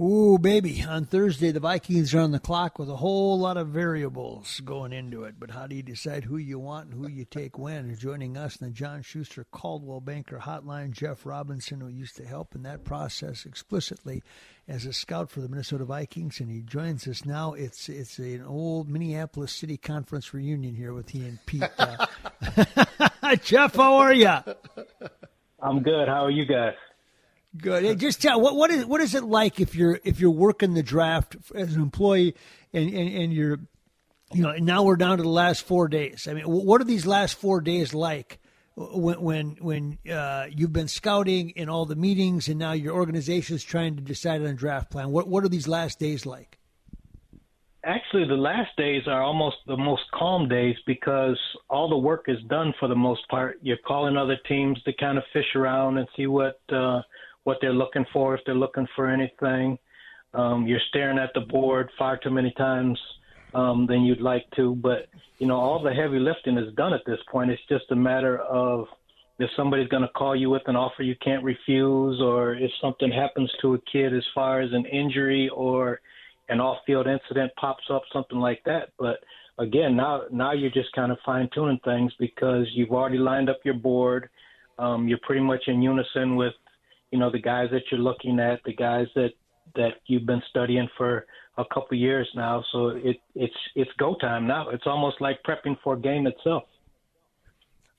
Ooh, baby. On Thursday, the Vikings are on the clock with a whole lot of variables going into it. But how do you decide who you want and who you take when? Joining us in the John Schuster Coldwell Banker Hotline, Jeff Robinson, who used to help in that process explicitly as a scout for the Minnesota Vikings, and he joins us now. It's it's an old Minneapolis City Conference reunion here with he and Pete. Uh, Jeff, how are you? I'm good. How are you guys? Good. Hey, just tell what what is what is it like if you're if you're working the draft as an employee and, and, and you're you know now we're down to the last four days. I mean, what are these last four days like when when when uh, you've been scouting in all the meetings and now your organization is trying to decide on a draft plan? What what are these last days like? Actually, the last days are almost the most calm days because all the work is done for the most part. You're calling other teams to kind of fish around and see what uh, what they're looking for, if they're looking for anything. Um, you're staring at the board far too many times um, than you'd like to, but you know all the heavy lifting is done at this point. It's just a matter of if somebody's going to call you with an offer you can't refuse, or if something happens to a kid as far as an injury or an off-field incident pops up, something like that. But again, now now you're just kind of fine-tuning things because you've already lined up your board. Um, you're pretty much in unison with you know the guys that you're looking at, the guys that that you've been studying for a couple years now. So it it's it's go time now. It's almost like prepping for a game itself.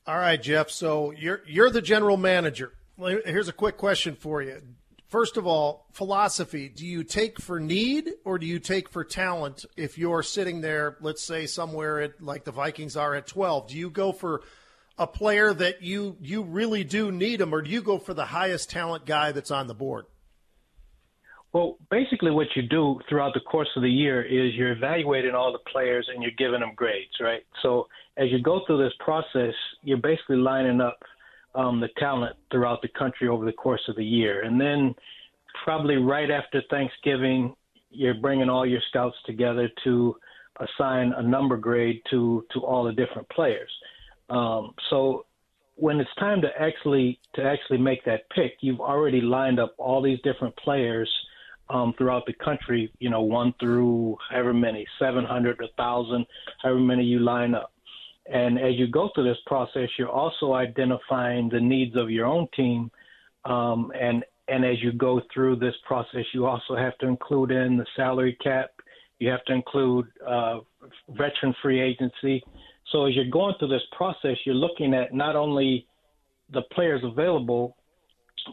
All right, Jeff. So you're you're the general manager. Here's a quick question for you. First of all, philosophy. Do you take for need or do you take for talent? If you're sitting there, let's say somewhere at like the Vikings are at 12, do you go for a player that you you really do need him, or do you go for the highest talent guy that's on the board? Well, basically, what you do throughout the course of the year is you're evaluating all the players and you're giving them grades, right? So as you go through this process, you're basically lining up um, the talent throughout the country over the course of the year, and then probably right after Thanksgiving, you're bringing all your scouts together to assign a number grade to to all the different players. Um, so when it's time to actually to actually make that pick, you've already lined up all these different players um, throughout the country. You know, one through however many, seven hundred, a thousand, however many you line up. And as you go through this process, you're also identifying the needs of your own team. Um, and and as you go through this process, you also have to include in the salary cap. You have to include uh, veteran free agency. So as you're going through this process, you're looking at not only the players available,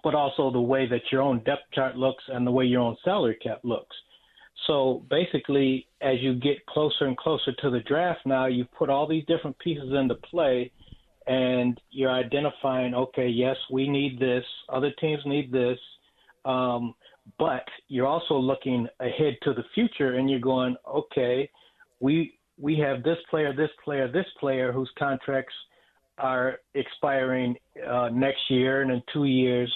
but also the way that your own depth chart looks and the way your own salary cap looks. So basically, as you get closer and closer to the draft now, you put all these different pieces into play and you're identifying, okay, yes, we need this, other teams need this. Um, but you're also looking ahead to the future and you're going, okay, we we have this player, this player, this player whose contracts are expiring uh, next year and in two years.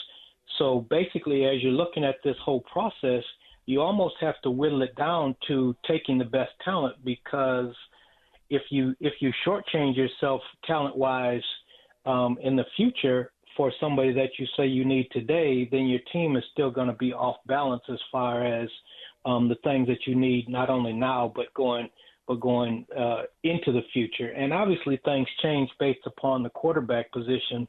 So basically, as you're looking at this whole process, you almost have to whittle it down to taking the best talent because if you if you shortchange yourself talent wise um, in the future for somebody that you say you need today, then your team is still going to be off balance as far as um, the things that you need not only now but going but going uh, into the future. And obviously, things change based upon the quarterback position.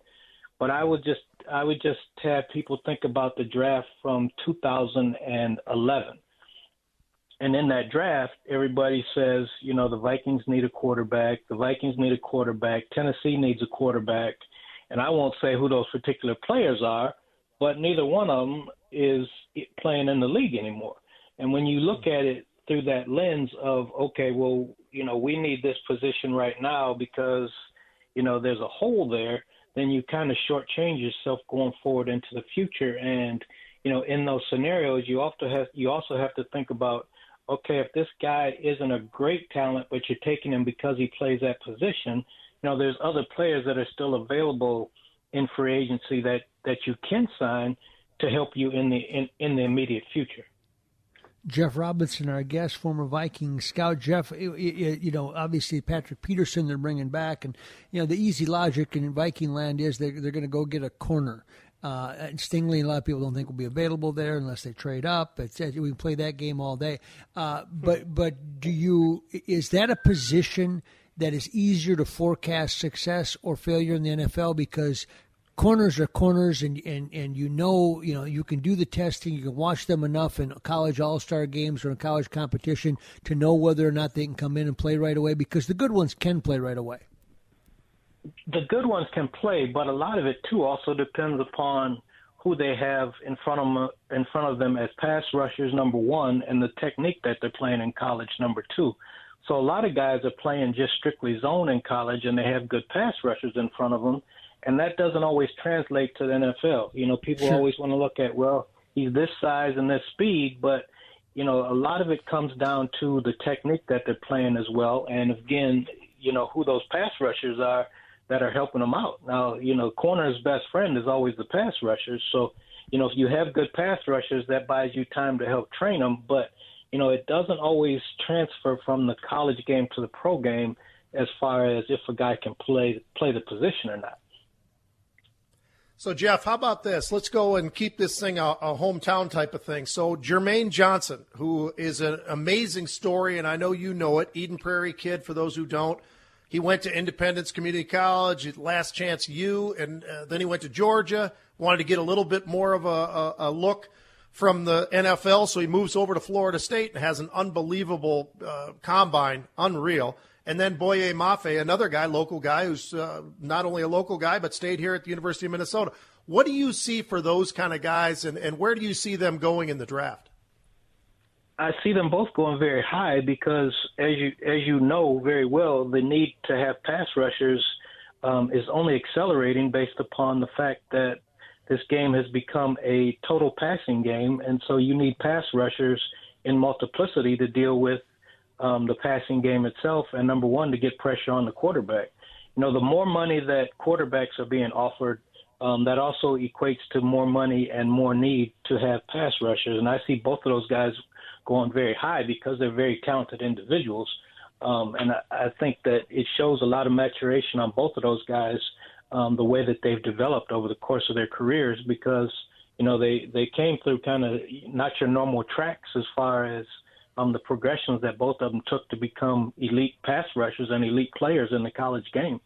But I would just I would just have people think about the draft from 2011. And in that draft, everybody says, you know, the Vikings need a quarterback. The Vikings need a quarterback. Tennessee needs a quarterback. And I won't say who those particular players are, but neither one of them is playing in the league anymore. And when you look at it through that lens of, okay, well, you know, we need this position right now because, you know, there's a hole there, then you kind of shortchange yourself going forward into the future. And, you know, in those scenarios, you also have you also have to think about, okay, if this guy isn't a great talent, but you're taking him because he plays that position, you know, there's other players that are still available in free agency that that you can sign to help you in the in, in the immediate future. Jeff Robinson, our guest, former Viking scout. Jeff, you know, obviously Patrick Peterson they're bringing back, and you know the easy logic in Viking land is they're they're going to go get a corner. Uh, and Stingley, a lot of people don't think will be available there unless they trade up. It's, we can play that game all day. Uh, but but do you is that a position that is easier to forecast success or failure in the NFL because corners are corners and, and, and you know you know you can do the testing you can watch them enough in college all-star games or in college competition to know whether or not they can come in and play right away because the good ones can play right away. The good ones can play but a lot of it too also depends upon who they have in front of them in front of them as pass rushers number 1 and the technique that they're playing in college number 2 so a lot of guys are playing just strictly zone in college and they have good pass rushers in front of them and that doesn't always translate to the NFL. You know, people sure. always want to look at well, he's this size and this speed, but you know, a lot of it comes down to the technique that they're playing as well, and again, you know, who those pass rushers are that are helping them out. Now, you know, corner's best friend is always the pass rushers, so you know, if you have good pass rushers, that buys you time to help train them, but you know, it doesn't always transfer from the college game to the pro game as far as if a guy can play play the position or not. So, Jeff, how about this? Let's go and keep this thing a, a, hometown type of thing. So, Jermaine Johnson, who is an amazing story, and I know you know it, Eden Prairie kid, for those who don't. He went to Independence Community College, Last Chance U, and uh, then he went to Georgia, wanted to get a little bit more of a, a, a, look from the NFL, so he moves over to Florida State and has an unbelievable uh, combine, unreal. And then Boye Mafe, another guy, local guy, who's uh, not only a local guy, but stayed here at the University of Minnesota. What do you see for those kind of guys, and, and where do you see them going in the draft? I see them both going very high because, as you as you know very well, the need to have pass rushers um, is only accelerating based upon the fact that this game has become a total passing game, and so you need pass rushers in multiplicity to deal with um, the passing game itself, and number one, to get pressure on the quarterback. You know, the more money that quarterbacks are being offered, um, that also equates to more money and more need to have pass rushers. And I see both of those guys going very high because they're very talented individuals. Um, and I, I think that it shows a lot of maturation on both of those guys, um, the way that they've developed over the course of their careers, because you know they they came through kind of not your normal tracks as far as um, the progressions that both of them took to become elite pass rushers and elite players in the college game.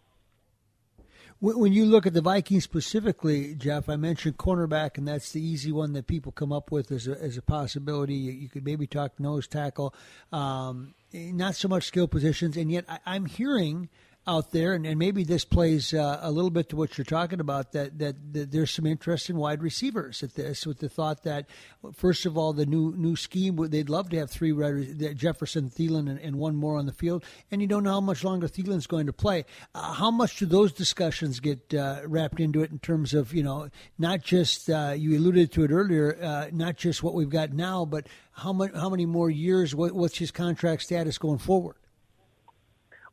When you look at the Vikings specifically, Jeff, I mentioned cornerback, and that's the easy one that people come up with as a, as a possibility. You could maybe talk nose tackle, um, not so much skill positions, and yet I, I'm hearing – out there, and, and maybe this plays uh, a little bit to what you're talking about. That, that, that there's some interest in wide receivers at this, with the thought that first of all, the new new scheme they'd love to have three writers, Jefferson, Thielen, and, and, one more on the field, and you don't know how much longer Thielen's going to play. Uh, how much do those discussions get uh, wrapped into it in terms of you know not just uh, you alluded to it earlier, uh, not just what we've got now, but how much how many more years? What, what's his contract status going forward?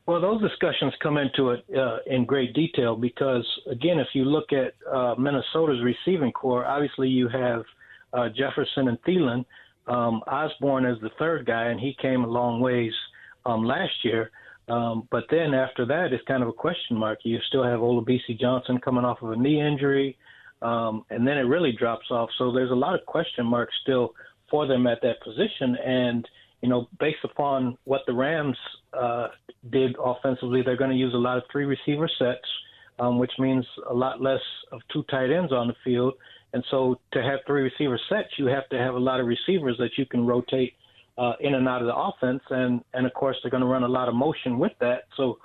Well, those discussions come into it uh, in great detail because, again, if you look at uh, Minnesota's receiving corps, obviously you have uh, Jefferson and Thielen. Um, Osborn is the third guy, and he came a long ways um, last year. Um, but then after that, it's kind of a question mark. You still have Olabisi Johnson coming off of a knee injury, um, and then it really drops off. So there's a lot of question marks still for them at that position. And you know, based upon what the Rams uh, did offensively, they're going to use a lot of three receiver sets, um, which means a lot less of two tight ends on the field. And so to have three receiver sets, you have to have a lot of receivers that you can rotate uh, in and out of the offense. And, and of course, they're going to run a lot of motion with that. So,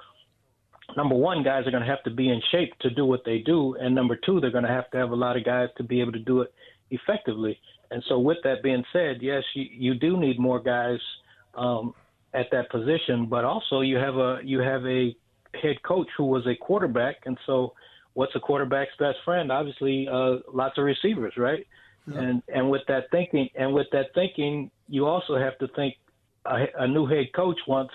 number one, guys are going to have to be in shape to do what they do. And number two, they're going to have to have a lot of guys to be able to do it effectively. And so, with that being said, yes, you, you do need more guys um, at that position, but also you have a you have a head coach who was a quarterback, and so what's a quarterback's best friend? Obviously, uh, lots of receivers, right? Yeah. And and with that thinking, and with that thinking, you also have to think a, a new head coach wants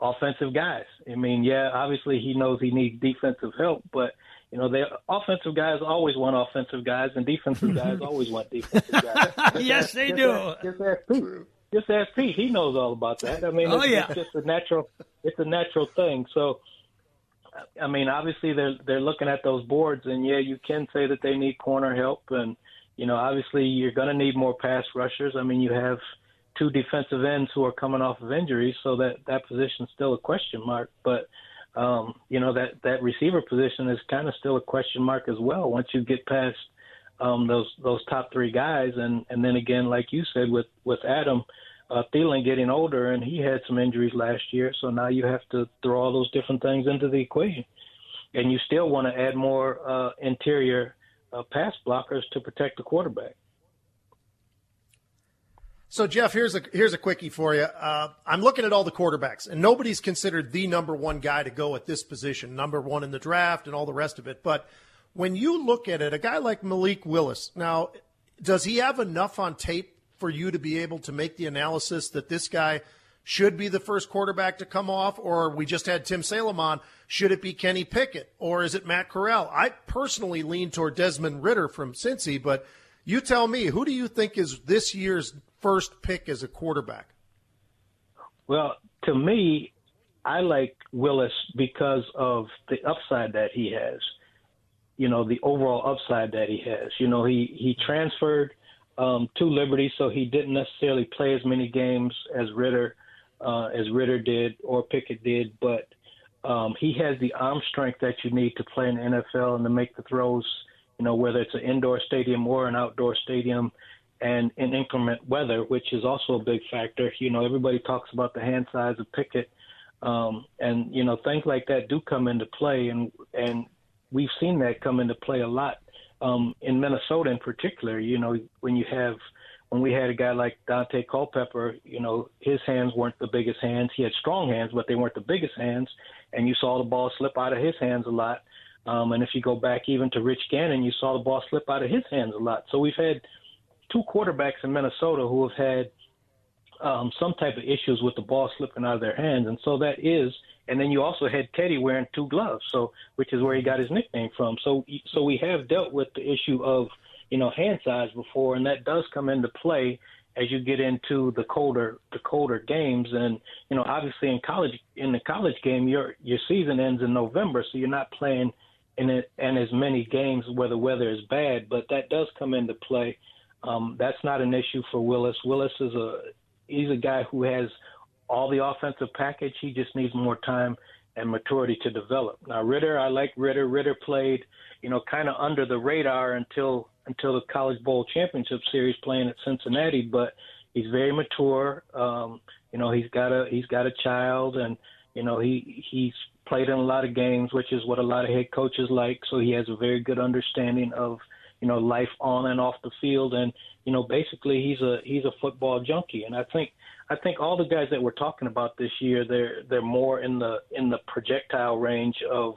offensive guys. I mean, yeah, obviously he knows he needs defensive help, but you know, the offensive guys always want offensive guys, and defensive guys always want defensive guys. yes, ask, they do. Ask, just ask Pete. Just ask Pete. He knows all about that. I mean, oh, it's, yeah. it's just a natural. It's a natural thing. So, I mean, obviously they're they're looking at those boards, and yeah, you can say that they need corner help, and you know, obviously you're going to need more pass rushers. I mean, you have two defensive ends who are coming off of injuries, so that that position's still a question mark. But um, you know that that receiver position is kind of still a question mark as well. Once you get past um, those those top three guys, and and then again, like you said, with with Adam uh, Thielen getting older, and he had some injuries last year, so now you have to throw all those different things into the equation, and you still want to add more uh, interior uh, pass blockers to protect the quarterback. So Jeff, here's a here's a quickie for you. Uh, I'm looking at all the quarterbacks, and nobody's considered the number one guy to go at this position, number one in the draft, and all the rest of it. But when you look at it, a guy like Malik Willis, now, does he have enough on tape for you to be able to make the analysis that this guy should be the first quarterback to come off, or we just had Tim Salem on? Should it be Kenny Pickett, or is it Matt Corral? I personally lean toward Desmond Ridder from Cincy, but you tell me, who do you think is this year's first pick as a quarterback? Well, to me, I like Willis because of the upside that he has. You know, the overall upside that he has. You know, he he transferred um, to Liberty, so he didn't necessarily play as many games as Ridder uh, as Ridder did or Pickett did, but um, he has the arm strength that you need to play in the NFL and to make the throws. You know, whether it's an indoor stadium or an outdoor stadium and in inclement weather, which is also a big factor. You know, everybody talks about the hand size of Pickett, um, and you know things like that do come into play, and and we've seen that come into play a lot um, in Minnesota in particular. You know, when you have when we had a guy like Daunte Culpepper, you know, his hands weren't the biggest hands. He had strong hands, but they weren't the biggest hands, and you saw the ball slip out of his hands a lot. Um, and if you go back even to Rich Gannon, you saw the ball slip out of his hands a lot. So we've had two quarterbacks in Minnesota who have had um, some type of issues with the ball slipping out of their hands, and so that is. And then you also had Teddy wearing two gloves, so which is where he got his nickname from. So so we have dealt with the issue of you know hand size before, and that does come into play as you get into the colder the colder games. And you know obviously in college in the college game your your season ends in November, so you're not playing in it and as many games where the weather is bad, but that does come into play. Um, that's not an issue for Willis. Willis is a he's a guy who has all the offensive package. He just needs more time and maturity to develop. Now Ridder, I like Ridder. Ridder played, you know, kind of under the radar until until the College Bowl championship series playing at Cincinnati, but he's very mature. Um, you know, he's got a he's got a child, and you know he he's played in a lot of games, which is what a lot of head coaches like. So he has a very good understanding of you know life on and off the field. And you know basically he's a he's a football junkie. And i think i think all the guys that we're talking about this year they're they're more in the in the projectile range of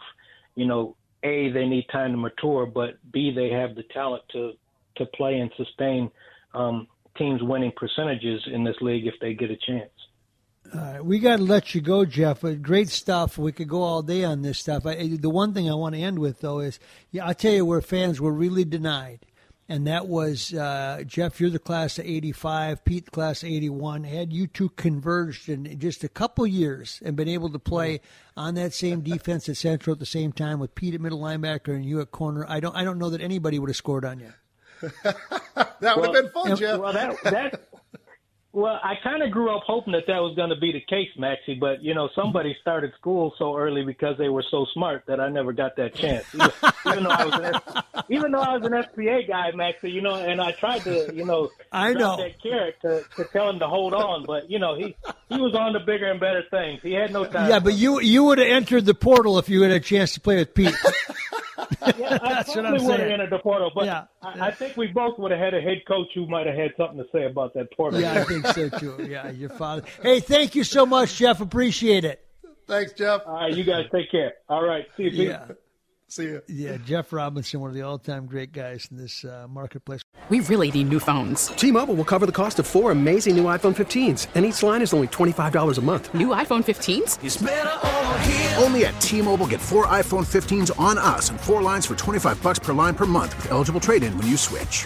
you know a they need time to mature but b they have the talent to to play and sustain um teams winning percentages in this league if they get a chance uh, we got to let you go, Jeff. Great stuff. We could go all day on this stuff. I, the one thing I want to end with, though, is yeah, I'll tell you where fans were really denied, and that was uh, Jeff. You're the class of '85, Pete, the class of '81. Had you two converged in just a couple years and been able to play on that same defense at Central at the same time with Pete at middle linebacker and you at corner, I don't, I don't know that anybody would have scored on you. that would well, have been fun, Jeff. Well, that that Well, I kind of grew up hoping that that was going to be the case, Maxie. But you know, somebody started school so early because they were so smart that I never got that chance. Even, even though I was an even though I was an SBA guy, Maxie, you know, and I tried to, you know, I know that carrot to, to tell him to hold on, but you know, he he was on to bigger and better things. He had no time. Yeah, but you you would have entered the portal if you had a chance to play with Pete. yeah, I That's what I'm probably would have saying. entered the portal, but Yeah. I, I think we both would have had a head coach who might have had something to say about that portal. Yeah, I think so too. Yeah, your father. Hey, thank you so much, Jeff. Appreciate it. Thanks, Jeff. All right, you guys take care. All right, see you. Pete. Yeah, See you. yeah. Jeff Robinson, one of the all-time great guys in this uh, marketplace. We really need new phones. T-Mobile will cover the cost of four amazing new iPhone 15s, and each line is only $25 a month. New iPhone 15s? Only at T-Mobile get four iPhone 15s on us and four lines for 25 bucks per line per month with eligible trade-in when you switch.